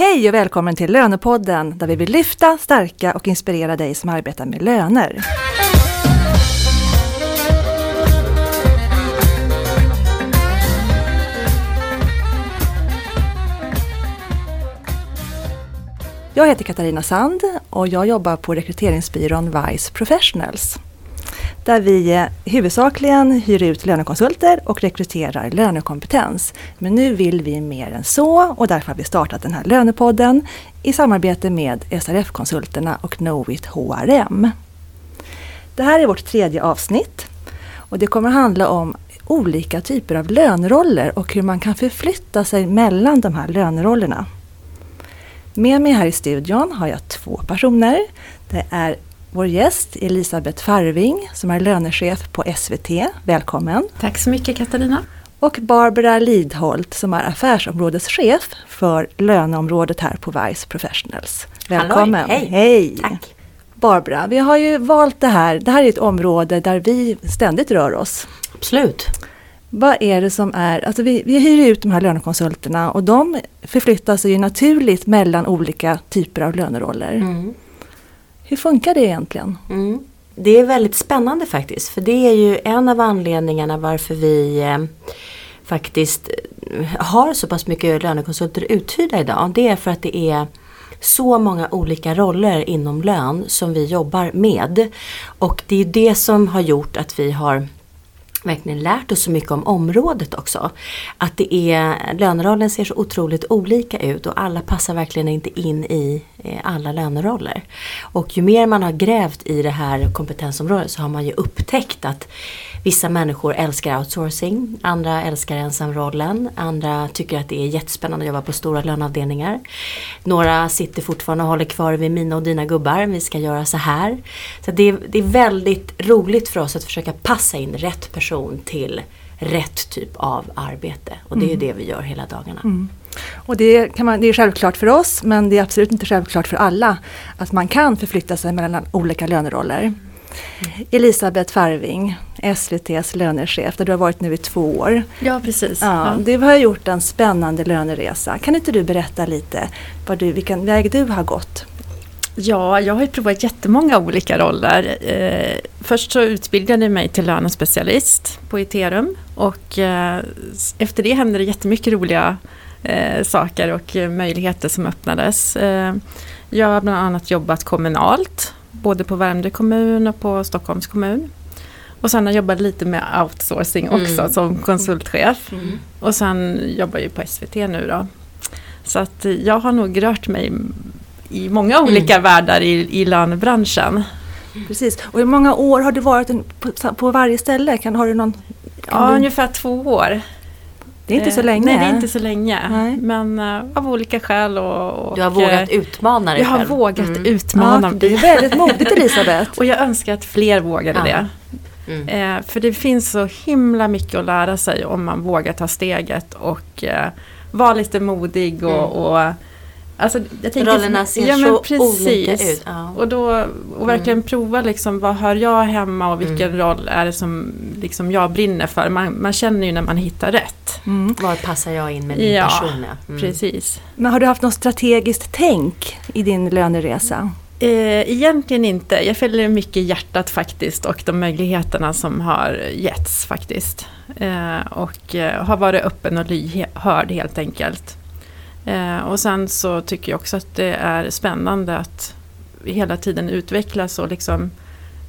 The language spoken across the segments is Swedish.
Hej och välkommen till Lönepodden där vi vill lyfta, stärka och inspirera dig som arbetar med löner. Jag heter Katarina Sand och jag jobbar på rekryteringsbyrån Vice Professionals. Där vi eh, huvudsakligen hyr ut lönekonsulter och rekryterar lönekompetens. Men nu vill vi mer än så och därför har vi startat den här lönepodden i samarbete med SRF-konsulterna och Knowit HRM. Det här är vårt tredje avsnitt och det kommer handla om olika typer av löneroller och hur man kan förflytta sig mellan de här lönerollerna. Med mig här i studion har jag två personer. Det är vår gäst Elisabeth Farving som är lönechef på SVT. Välkommen! Tack så mycket Katarina! Och Barbara Lidholt som är affärsområdeschef för löneområdet här på Vice Professionals. Välkommen! Halloj, hej! hej. Tack! Barbara, vi har ju valt det här. Det här är ett område där vi ständigt rör oss. Absolut! Vad är det som är, alltså vi, vi hyr ut de här lönekonsulterna och de förflyttar sig ju naturligt mellan olika typer av löneroller. Mm. Hur funkar det egentligen? Mm. Det är väldigt spännande faktiskt för det är ju en av anledningarna varför vi eh, faktiskt eh, har så pass mycket lönekonsulter uthyrda idag. Det är för att det är så många olika roller inom lön som vi jobbar med. Och det är det som har gjort att vi har verkligen lärt oss så mycket om området också. Att det är, lönerollen ser så otroligt olika ut och alla passar verkligen inte in i eh, alla löneroller. Och ju mer man har grävt i det här kompetensområdet så har man ju upptäckt att Vissa människor älskar outsourcing, andra älskar ensamrollen, andra tycker att det är jättespännande att jobba på stora löneavdelningar. Några sitter fortfarande och håller kvar vid mina och dina gubbar, vi ska göra så här. Så det är, det är väldigt roligt för oss att försöka passa in rätt person till rätt typ av arbete. Och det är mm. det vi gör hela dagarna. Mm. Och det, kan man, det är självklart för oss men det är absolut inte självklart för alla att man kan förflytta sig mellan olika löneroller. Elisabeth Farving, SVTs lönechef, där du har varit nu i två år. Ja, precis. Ja, Du har gjort en spännande löneresa. Kan inte du berätta lite vad du, vilken väg du har gått? Ja, jag har ju provat jättemånga olika roller. Eh, först så utbildade jag mig till lönespecialist på Iterum och eh, efter det hände det jättemycket roliga eh, saker och möjligheter som öppnades. Jag har bland annat jobbat kommunalt både på Värmdö kommun och på Stockholms kommun. Och sen har jag jobbat lite med outsourcing mm. också mm. som konsultchef. Mm. Och sen jobbar jag på SVT nu då. Så att jag har nog rört mig i många olika mm. världar i, i lönebranschen. Precis, och hur många år har du varit på, på varje ställe? Kan, har du någon, ja, du... ungefär två år. Det är inte så länge. Nej, det är inte så länge. Nej. Men uh, av olika skäl. Och, och, du har vågat eh, utmana dig Jag själv. har vågat mm. utmana mig. det är väldigt modigt Elisabeth. och jag önskar att fler vågade ja. det. Mm. Eh, för det finns så himla mycket att lära sig om man vågar ta steget och eh, vara lite modig och, mm. och Alltså, jag tänker, Rollerna ser ja, så precis. olika ut. Ja. Och, då, och verkligen mm. prova liksom, vad hör jag hemma och vilken mm. roll är det som liksom, jag brinner för. Man, man känner ju när man hittar rätt. Mm. Var passar jag in med min ja, person? Mm. Precis. Men har du haft något strategiskt tänk i din löneresa? Eh, egentligen inte. Jag följer mycket hjärtat faktiskt och de möjligheterna som har getts faktiskt. Eh, och eh, har varit öppen och lyhörd helt enkelt. Eh, och sen så tycker jag också att det är spännande att hela tiden utvecklas och liksom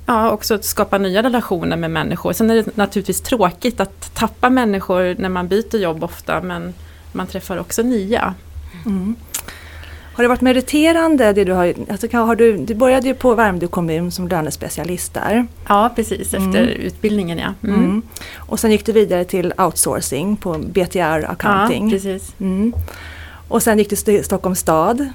ja, också skapa nya relationer med människor. Sen är det naturligtvis tråkigt att tappa människor när man byter jobb ofta men man träffar också nya. Mm. Har det varit meriterande det du har, alltså har du, du började ju på Värmdö kommun som lönespecialist där. Ja precis, efter mm. utbildningen ja. Mm. Mm. Och sen gick du vidare till outsourcing på BTR accounting. Ja, precis. Och sen gick du till Stockholms stad.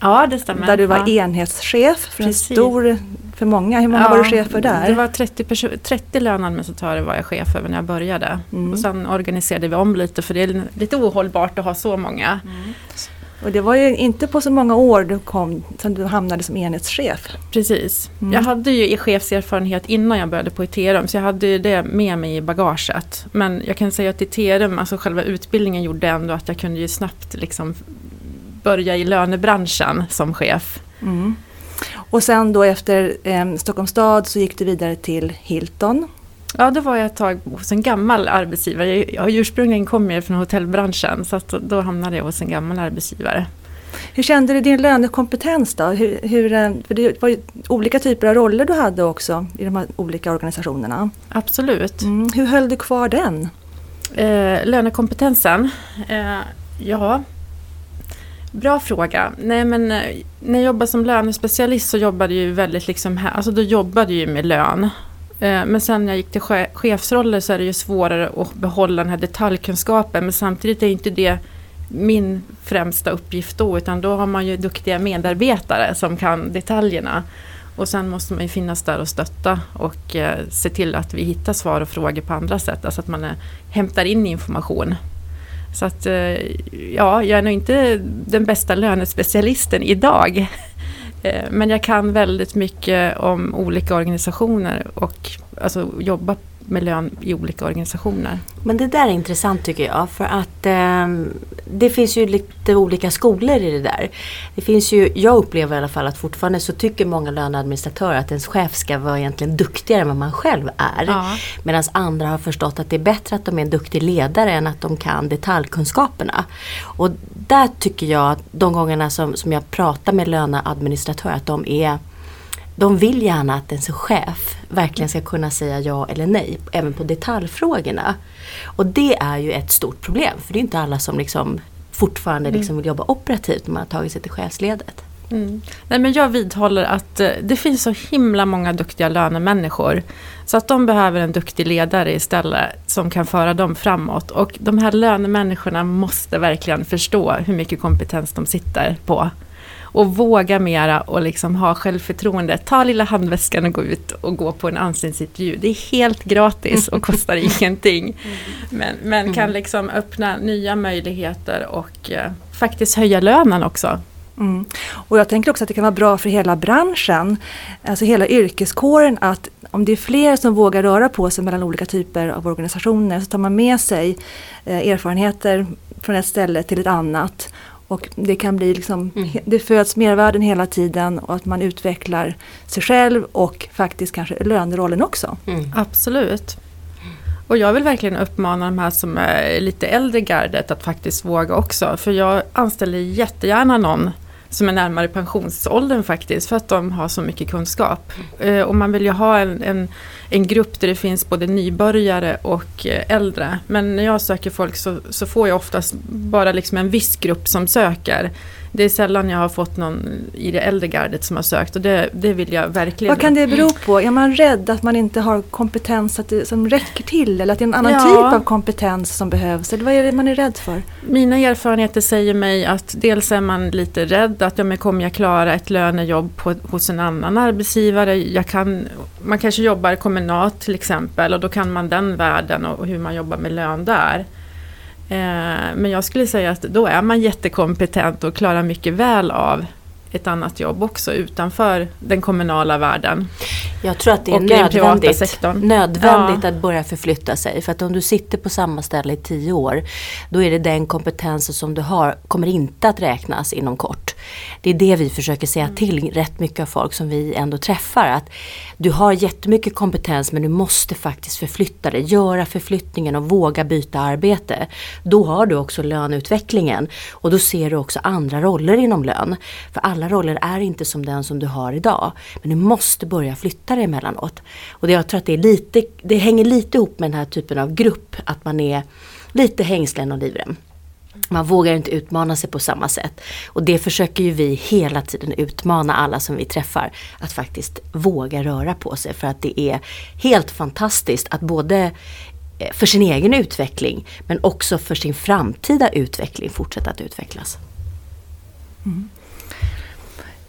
Ja, det stämmer. Där du var ja. enhetschef för Precis. en stor, för många. Hur många ja, var du chef för där? Det var 30, 30 löneadministratörer var jag chef över när jag började. Mm. Och sen organiserade vi om lite för det är lite ohållbart att ha så många. Mm. Och det var ju inte på så många år du kom, sen du hamnade som enhetschef. Precis. Mm. Jag hade ju chefserfarenhet innan jag började på Iterum så jag hade ju det med mig i bagaget. Men jag kan säga att Iterum, alltså själva utbildningen gjorde ändå att jag kunde ju snabbt liksom börja i lönebranschen som chef. Mm. Och sen då efter eh, Stockholms stad så gick du vidare till Hilton. Ja, då var jag ett tag hos en gammal arbetsgivare. Jag ursprungligen kommer jag från hotellbranschen så att då hamnade jag hos en gammal arbetsgivare. Hur kände du din lönekompetens då? Hur, hur, eh, för det var ju olika typer av roller du hade också i de här olika organisationerna. Absolut. Mm, hur höll du kvar den? Eh, lönekompetensen? Eh, ja, bra fråga. Nej, men, eh, när jag jobbade som lönespecialist så jobbade jag ju väldigt liksom här, alltså då jobbade jag ju med lön. Eh, men sen när jag gick till chefsroller så är det ju svårare att behålla den här detaljkunskapen. Men samtidigt är inte det min främsta uppgift då, utan då har man ju duktiga medarbetare som kan detaljerna. Och sen måste man ju finnas där och stötta och eh, se till att vi hittar svar och frågor på andra sätt, alltså att man är, hämtar in information. Så att, ja, jag är nog inte den bästa lönespecialisten idag. Eh, men jag kan väldigt mycket om olika organisationer och alltså jobba med lön i olika organisationer. Men det där är intressant tycker jag för att eh, det finns ju lite olika skolor i det där. Det finns ju, jag upplever i alla fall att fortfarande så tycker många löneadministratörer att ens chef ska vara egentligen duktigare än vad man själv är. Ja. Medan andra har förstått att det är bättre att de är en duktig ledare än att de kan detaljkunskaperna. Och där tycker jag att de gångerna som, som jag pratar med löneadministratörer att de är de vill gärna att ens chef verkligen ska kunna säga ja eller nej, även på detaljfrågorna. Och det är ju ett stort problem, för det är inte alla som liksom fortfarande mm. liksom vill jobba operativt när man har tagit sig till chefsledet. Mm. Nej, men jag vidhåller att eh, det finns så himla många duktiga lönemänniskor. Så att de behöver en duktig ledare istället som kan föra dem framåt. Och de här lönemänniskorna måste verkligen förstå hur mycket kompetens de sitter på och våga mera och liksom ha självförtroende. Ta lilla handväskan och gå ut och gå på en anställningsintervju. Det är helt gratis och kostar ingenting. Men, men kan mm. liksom öppna nya möjligheter och eh, faktiskt höja lönen också. Mm. Och jag tänker också att det kan vara bra för hela branschen, alltså hela yrkeskåren att om det är fler som vågar röra på sig mellan olika typer av organisationer så tar man med sig eh, erfarenheter från ett ställe till ett annat och det kan bli liksom, mm. det föds mervärden hela tiden och att man utvecklar sig själv och faktiskt kanske lönerollen också. Mm. Absolut. Och jag vill verkligen uppmana de här som är lite äldre gardet att faktiskt våga också. För jag anställer jättegärna någon som är närmare pensionsåldern faktiskt för att de har så mycket kunskap. Eh, och man vill ju ha en, en, en grupp där det finns både nybörjare och eh, äldre. Men när jag söker folk så, så får jag oftast bara liksom en viss grupp som söker. Det är sällan jag har fått någon i det äldre gardet som har sökt och det, det vill jag verkligen. Vad kan det bero på? Är man rädd att man inte har kompetens att det, som räcker till eller att det är en annan ja. typ av kompetens som behövs? Eller vad är det man är rädd för? Mina erfarenheter säger mig att dels är man lite rädd att ja, men kommer jag klara ett lönejobb på, hos en annan arbetsgivare? Jag kan, man kanske jobbar kommunalt till exempel och då kan man den världen och hur man jobbar med lön där. Eh, men jag skulle säga att då är man jättekompetent och klarar mycket väl av ett annat jobb också utanför den kommunala världen. Jag tror att det är nödvändigt, nödvändigt ja. att börja förflytta sig. För att om du sitter på samma ställe i tio år, då är det den kompetensen som du har, kommer inte att räknas inom kort. Det är det vi försöker säga till rätt mycket av folk som vi ändå träffar. Att du har jättemycket kompetens men du måste faktiskt förflytta dig, göra förflyttningen och våga byta arbete. Då har du också löneutvecklingen och då ser du också andra roller inom lön. För alla roller är inte som den som du har idag. Men du måste börja flytta dig emellanåt. Och jag tror att det, är lite, det hänger lite ihop med den här typen av grupp, att man är lite hängslen och livrem. Man vågar inte utmana sig på samma sätt. Och det försöker ju vi hela tiden utmana alla som vi träffar. Att faktiskt våga röra på sig. För att det är helt fantastiskt att både eh, för sin egen utveckling men också för sin framtida utveckling fortsätta att utvecklas. Mm.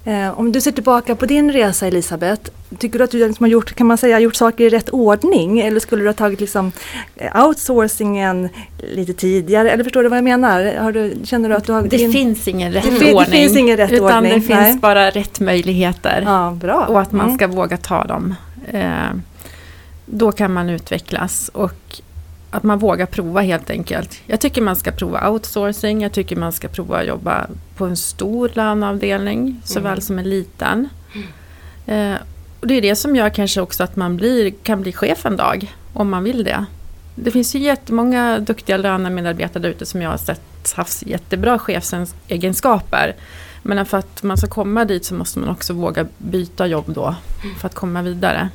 Eh, om du ser tillbaka på din resa Elisabeth, tycker du att du liksom har gjort, kan man säga, gjort saker i rätt ordning? Eller skulle du ha tagit liksom eh, outsourcingen lite tidigare? Eller förstår du vad jag menar? Du, känner du att du har det din... finns ingen rätt det, ordning. Det finns ingen rätt utan ordning. det finns Nej. bara rätt möjligheter. Ja, bra. Och att man mm. ska våga ta dem. Eh, då kan man utvecklas. Och att man vågar prova helt enkelt. Jag tycker man ska prova outsourcing, jag tycker man ska prova att jobba på en stor löneavdelning såväl mm. som en liten. Mm. Eh, och det är det som gör kanske också att man blir, kan bli chef en dag, om man vill det. Det finns ju jättemånga duktiga lönemedarbetare där ute som jag har sett haft jättebra chefsegenskaper. Men för att man ska komma dit så måste man också våga byta jobb då för att komma vidare.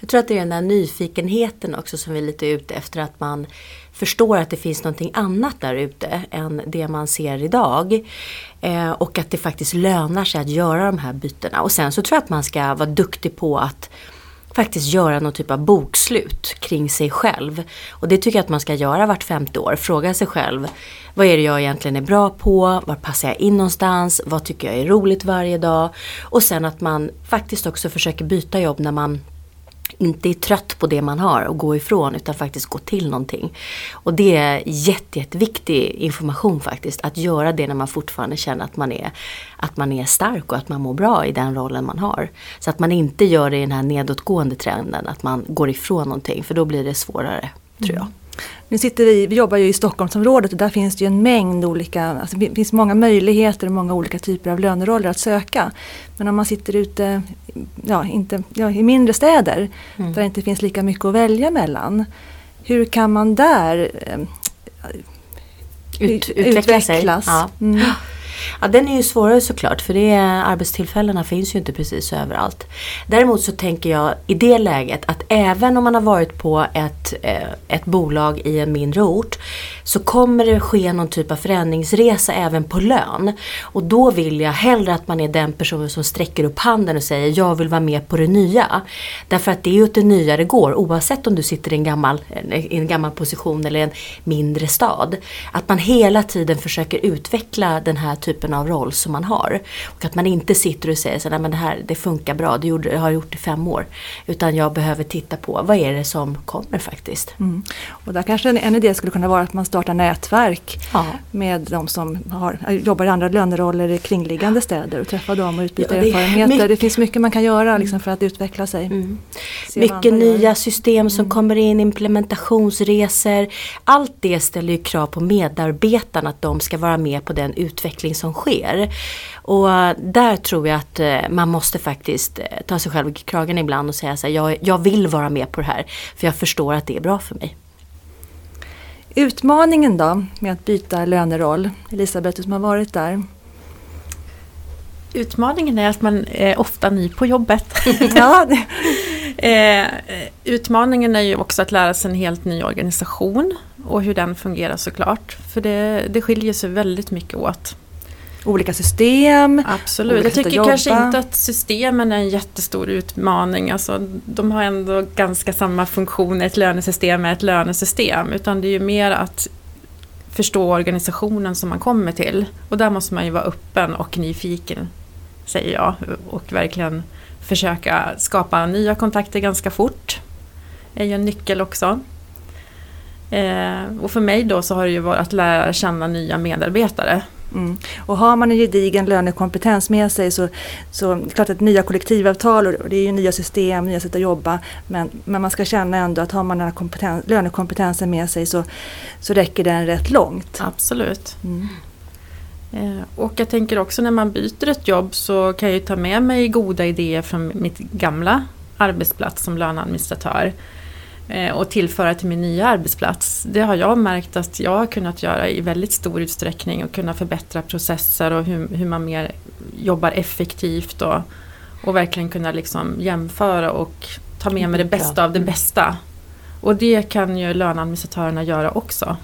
Jag tror att det är den där nyfikenheten också som vi är lite ute efter att man förstår att det finns någonting annat där ute än det man ser idag. Eh, och att det faktiskt lönar sig att göra de här bytena. Och sen så tror jag att man ska vara duktig på att faktiskt göra någon typ av bokslut kring sig själv. Och det tycker jag att man ska göra vart femte år. Fråga sig själv, vad är det jag egentligen är bra på? Var passar jag in någonstans? Vad tycker jag är roligt varje dag? Och sen att man faktiskt också försöker byta jobb när man inte är trött på det man har och gå ifrån utan faktiskt gå till någonting. Och det är jätte, jätteviktig information faktiskt. Att göra det när man fortfarande känner att man, är, att man är stark och att man mår bra i den rollen man har. Så att man inte gör det i den här nedåtgående trenden, att man går ifrån någonting för då blir det svårare, tror jag. Nu sitter vi, vi jobbar ju i Stockholmsområdet och där finns det ju en mängd olika, alltså det finns många möjligheter och många olika typer av löneroller att söka. Men om man sitter ute ja, inte, ja, i mindre städer mm. där det inte finns lika mycket att välja mellan. Hur kan man där eh, Ut, utvecklas? utvecklas? Ja. Mm. Ja, den är ju svårare såklart för det är, arbetstillfällena finns ju inte precis överallt. Däremot så tänker jag i det läget att även om man har varit på ett, eh, ett bolag i en mindre ort så kommer det ske någon typ av förändringsresa även på lön. Och då vill jag hellre att man är den personen som sträcker upp handen och säger jag vill vara med på det nya. Därför att det är ju åt det nya det går oavsett om du sitter i en gammal, i en gammal position eller en mindre stad. Att man hela tiden försöker utveckla den här typen av roll som man har. Och att man inte sitter och säger så nej men det här det funkar bra, det, gjorde, det har jag gjort i fem år. Utan jag behöver titta på vad är det som kommer faktiskt. Mm. Och där kanske en, en idé skulle kunna vara att man startar nätverk ja. med de som har, jobbar i andra löneroller i kringliggande städer och träffa dem och utbyta ja, det erfarenheter. Mycket, det finns mycket man kan göra liksom, för att utveckla sig. Mm. Mycket nya system som mm. kommer in, implementationsresor. Allt det ställer ju krav på medarbetarna att de ska vara med på den utveckling som sker. Och där tror jag att eh, man måste faktiskt eh, ta sig själv i kragen ibland och säga så här, jag, jag vill vara med på det här för jag förstår att det är bra för mig. Utmaningen då med att byta löneroll? Elisabeth, som har varit där. Utmaningen är att man är ofta ny på jobbet. ja. eh, utmaningen är ju också att lära sig en helt ny organisation och hur den fungerar såklart. För det, det skiljer sig väldigt mycket åt olika system. Absolut, olika jag tycker kanske inte att systemen är en jättestor utmaning. Alltså, de har ändå ganska samma funktion, ett lönesystem är ett lönesystem. Utan det är ju mer att förstå organisationen som man kommer till. Och där måste man ju vara öppen och nyfiken, säger jag. Och verkligen försöka skapa nya kontakter ganska fort. Det är ju en nyckel också. Eh, och för mig då så har det ju varit att lära känna nya medarbetare. Mm. Och har man en gedigen lönekompetens med sig så, så klart att nya kollektivavtal och det är ju nya system, nya sätt att jobba. Men, men man ska känna ändå att har man den kompetens, lönekompetensen med sig så, så räcker den rätt långt. Absolut. Mm. Eh, och jag tänker också när man byter ett jobb så kan jag ju ta med mig goda idéer från mitt gamla arbetsplats som löneadministratör. Eh, och tillföra till min nya arbetsplats. Det har jag märkt att jag har kunnat göra i väldigt stor utsträckning och kunna förbättra processer och hur, hur man mer jobbar effektivt och, och verkligen kunna liksom jämföra och ta med mig det bästa av det bästa. Och det kan ju löneadministratörerna göra också.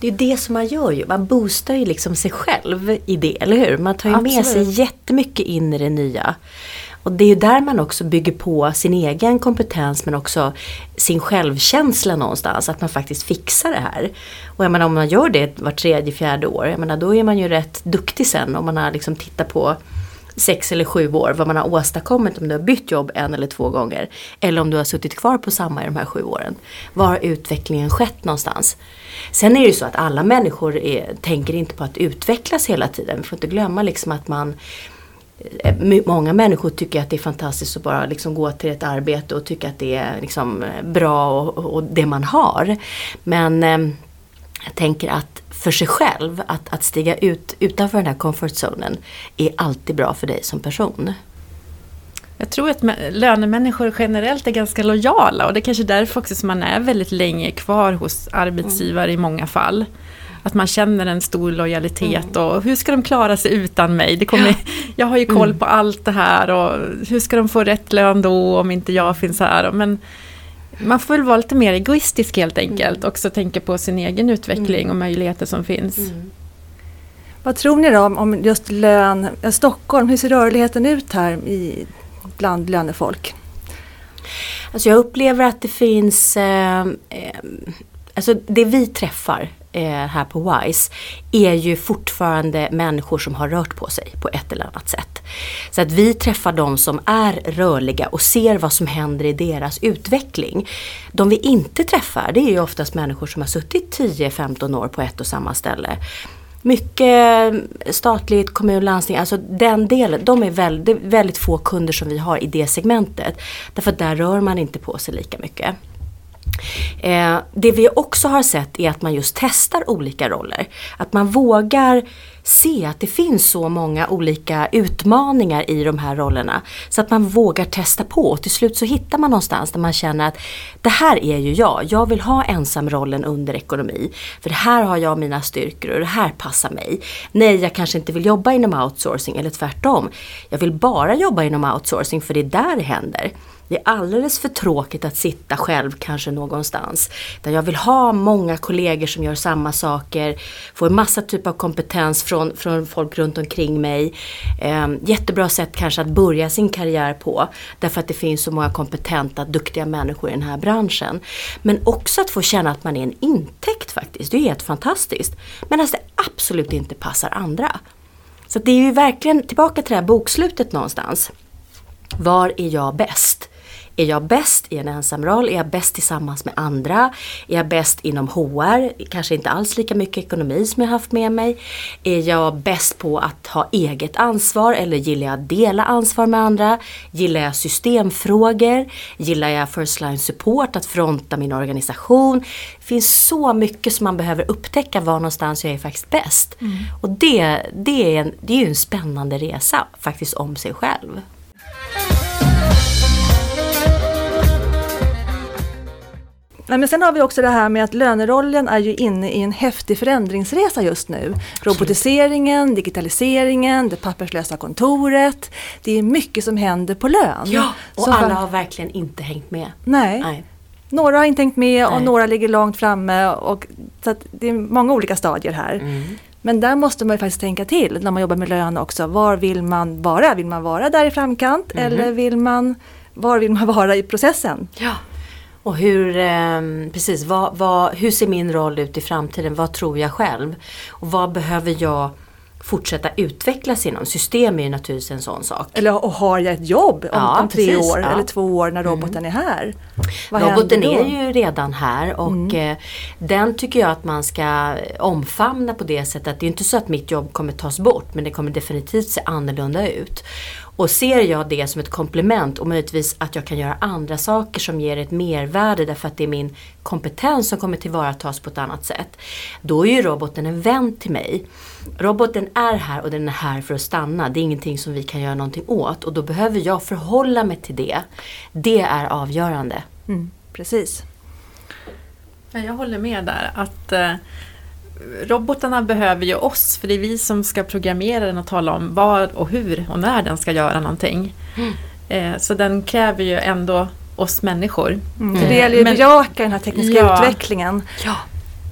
Det är det som man gör ju, man boostar ju liksom sig själv i det, eller hur? Man tar ju Absolut. med sig jättemycket in i det nya. Och det är ju där man också bygger på sin egen kompetens men också sin självkänsla någonstans. Att man faktiskt fixar det här. Och jag menar, om man gör det var tredje, fjärde år, jag menar, då är man ju rätt duktig sen om man har liksom tittat på sex eller sju år vad man har åstadkommit om du har bytt jobb en eller två gånger. Eller om du har suttit kvar på samma i de här sju åren. Var har utvecklingen skett någonstans? Sen är det ju så att alla människor är, tänker inte på att utvecklas hela tiden. Vi får inte glömma liksom att man Eh, många människor tycker att det är fantastiskt att bara liksom gå till ett arbete och tycka att det är liksom eh, bra och, och det man har. Men eh, jag tänker att för sig själv, att, att stiga ut utanför den här comfort zonen är alltid bra för dig som person. Jag tror att lönemänniskor generellt är ganska lojala och det är kanske därför också som man är väldigt länge kvar hos arbetsgivare mm. i många fall. Att man känner en stor lojalitet mm. och hur ska de klara sig utan mig? Det kommer, jag har ju koll mm. på allt det här och hur ska de få rätt lön då om inte jag finns här? Men man får väl vara lite mer egoistisk helt enkelt. Mm. Också tänka på sin egen utveckling mm. och möjligheter som finns. Mm. Vad tror ni då om just lön? Stockholm, hur ser rörligheten ut här i, bland lönefolk? Alltså jag upplever att det finns, eh, eh, alltså det vi träffar Eh, här på WISE är ju fortfarande människor som har rört på sig på ett eller annat sätt. Så att vi träffar de som är rörliga och ser vad som händer i deras utveckling. De vi inte träffar det är ju oftast människor som har suttit 10-15 år på ett och samma ställe. Mycket eh, statligt, kommun, landsting, alltså den delen. De är väldigt, väldigt få kunder som vi har i det segmentet. Därför att där rör man inte på sig lika mycket. Eh, det vi också har sett är att man just testar olika roller. Att man vågar se att det finns så många olika utmaningar i de här rollerna. Så att man vågar testa på och till slut så hittar man någonstans där man känner att det här är ju jag. Jag vill ha ensamrollen under ekonomi. För här har jag mina styrkor och det här passar mig. Nej, jag kanske inte vill jobba inom outsourcing eller tvärtom. Jag vill bara jobba inom outsourcing för det är där det händer. Det är alldeles för tråkigt att sitta själv kanske någonstans. Där jag vill ha många kollegor som gör samma saker, får en massa typ av kompetens från, från folk runt omkring mig. Eh, jättebra sätt kanske att börja sin karriär på. Därför att det finns så många kompetenta, duktiga människor i den här branschen. Men också att få känna att man är en intäkt faktiskt. Det är helt fantastiskt. Medan det absolut inte passar andra. Så det är ju verkligen tillbaka till det här bokslutet någonstans. Var är jag bäst? Är jag bäst i en ensamroll? Är jag bäst tillsammans med andra? Är jag bäst inom HR? Kanske inte alls lika mycket ekonomi som jag haft med mig. Är jag bäst på att ha eget ansvar eller gillar jag att dela ansvar med andra? Gillar jag systemfrågor? Gillar jag first line support, att fronta min organisation? Det finns så mycket som man behöver upptäcka var någonstans jag är faktiskt bäst. Mm. Och det, det, är en, det är ju en spännande resa faktiskt om sig själv. Men sen har vi också det här med att lönerollen är ju inne i en häftig förändringsresa just nu. Robotiseringen, digitaliseringen, det papperslösa kontoret. Det är mycket som händer på lön. Ja, och Så alla har verkligen inte hängt med. Nej. Nej. Några har inte hängt med och Nej. några ligger långt framme. Och, så det är många olika stadier här. Mm. Men där måste man ju faktiskt tänka till när man jobbar med lön också. Var vill man vara? Vill man vara där i framkant mm. eller vill man, var vill man vara i processen? Ja. Och hur, eh, precis, vad, vad, hur ser min roll ut i framtiden? Vad tror jag själv? Och vad behöver jag fortsätta utvecklas inom? System är ju naturligtvis en sån sak. Eller och har jag ett jobb om, ja, om tre precis, år ja. eller två år när roboten mm. är här? Vad roboten är ju redan här och mm. eh, den tycker jag att man ska omfamna på det sättet. Det är inte så att mitt jobb kommer tas bort men det kommer definitivt se annorlunda ut. Och ser jag det som ett komplement och möjligtvis att jag kan göra andra saker som ger ett mervärde därför att det är min kompetens som kommer tillvaratas på ett annat sätt. Då är ju roboten en vän till mig. Roboten är här och den är här för att stanna. Det är ingenting som vi kan göra någonting åt och då behöver jag förhålla mig till det. Det är avgörande. Mm, precis. Jag håller med där. att eh, robotarna behöver ju oss för det är vi som ska programmera den och tala om vad och hur och när den ska göra någonting. Mm. Eh, så den kräver ju ändå oss människor. Mm. Det gäller ju att bejaka den här tekniska ja, utvecklingen. Ja.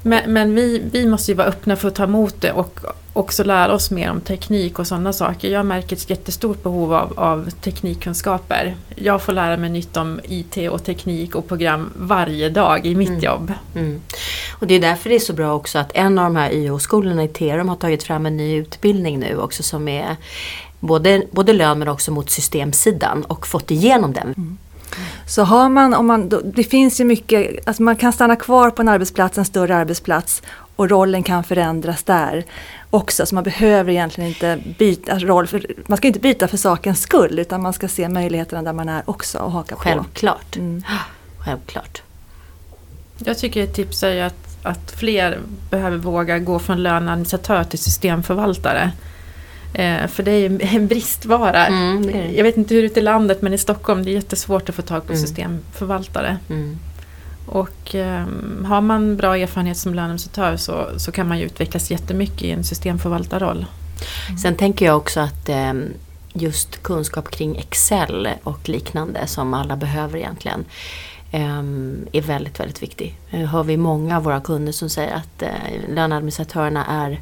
Men, men, vi, vi måste ju vara öppna för att ta emot det och också lära oss mer om teknik och sådana saker. Jag märker ett jättestort behov av, av teknikkunskaper. Jag får lära mig nytt om IT och teknik och program varje dag i mitt mm. jobb. Mm. Och det är därför det är så bra också att en av de här YH-skolorna i Terum har tagit fram en ny utbildning nu också som är både, både lön men också mot systemsidan och fått igenom den. Mm. Så har man, om man, det finns ju mycket, alltså man kan stanna kvar på en arbetsplats, en större arbetsplats och rollen kan förändras där. också. Så man behöver egentligen inte byta roll. För, man ska inte byta för sakens skull utan man ska se möjligheterna där man är också och haka på. Självklart. Mm. Självklart. Jag tycker ett tips är att, att fler behöver våga gå från löneadministratör till systemförvaltare. Eh, för det är ju en bristvara. Mm, det är det. Jag vet inte hur det är ute i landet men i Stockholm det är jättesvårt att få tag på Mm. systemförvaltare. Mm. Och ehm, har man bra erfarenhet som löneadministratör så, så kan man ju utvecklas jättemycket i en systemförvaltarroll. Sen tänker jag också att eh, just kunskap kring Excel och liknande som alla behöver egentligen eh, Ehm, är väldigt, väldigt viktig. Nu hör vi många av våra kunder som säger att eh, löneadministratörerna är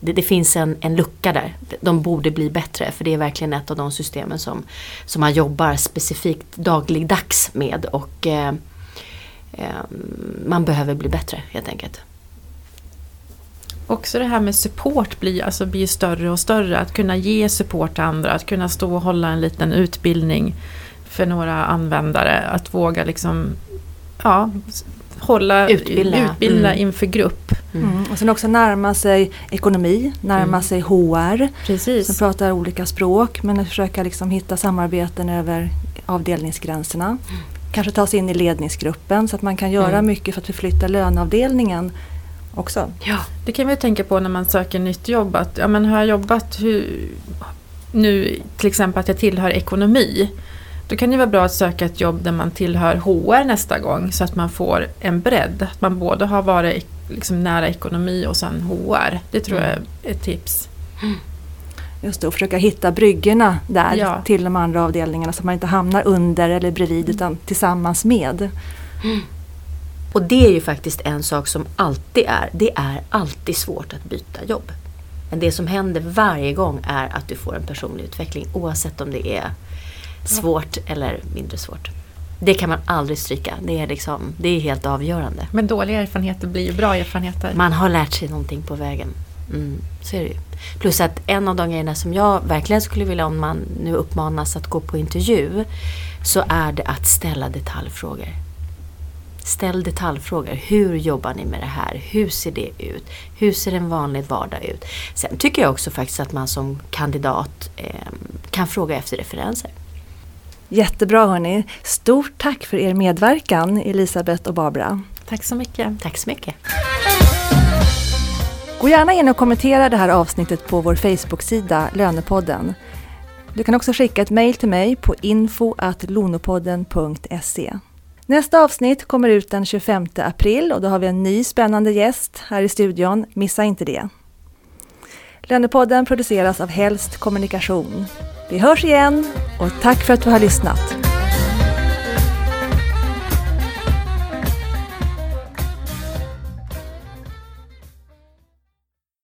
det, det finns en, en lucka där. De borde bli bättre för det är verkligen ett av de systemen som, som man jobbar specifikt dagligdags med och eh, eh, man behöver bli bättre helt enkelt. Också det här med support blir, alltså blir större och större. Att kunna ge support till andra, att kunna stå och hålla en liten utbildning för några användare. Att våga liksom ja, hålla, Utbilda. utbilda Mm. inför grupp. Mm. Och sen också närma sig ekonomi, närma Mm. sig HR. Precis. Som pratar olika språk men att försöka liksom hitta samarbeten över avdelningsgränserna. Kanske ta sig in i ledningsgruppen så att man kan göra Mm. mycket för att förflytta löneavdelningen också. Ja. Det kan vi tänka på när man söker nytt jobb. Att, ja, men har jag jobbat hur, nu till exempel att jag tillhör ekonomi. Då kan det vara bra att söka ett jobb där man tillhör HR nästa gång så att man får en bredd. Att man både har varit liksom nära ekonomi och sen HR. Det tror jag är ett tips. Just det, och försöka hitta bryggorna där Ja. till de andra avdelningarna så att man inte hamnar under eller bredvid utan tillsammans med. Och det är ju faktiskt en sak som alltid är, det är alltid svårt att byta jobb. Men det som händer varje gång är att du får en personlig utveckling oavsett om det är svårt eller mindre svårt. Det kan man aldrig stryka, det är, liksom, det är helt avgörande. Men dåliga erfarenheter blir ju bra erfarenheter. Man har lärt sig någonting på vägen. Mm, så är det ju. Plus att en av de grejerna som jag verkligen skulle vilja om man nu uppmanas att gå på intervju så är det att ställa detaljfrågor. Ställ detaljfrågor. Hur jobbar ni med det här? Hur ser det ut? Hur ser en vanlig vardag ut? Sen tycker jag också faktiskt att man som kandidat eh, kan fråga efter referenser. Jättebra hörni. Stort tack för er medverkan Elisabeth och Barbara. Tack så mycket. Tack så mycket. Gå gärna in och kommentera det här avsnittet på vår Facebook-sida Lönepodden. Du kan också skicka ett mejl till mig på info.lonopodden.se. Nästa avsnitt kommer ut den 25 april och då har vi en ny spännande gäst här i studion. Missa inte det. Lönepodden produceras av Helst Kommunikation. Vi hörs igen och tack för att du har lyssnat.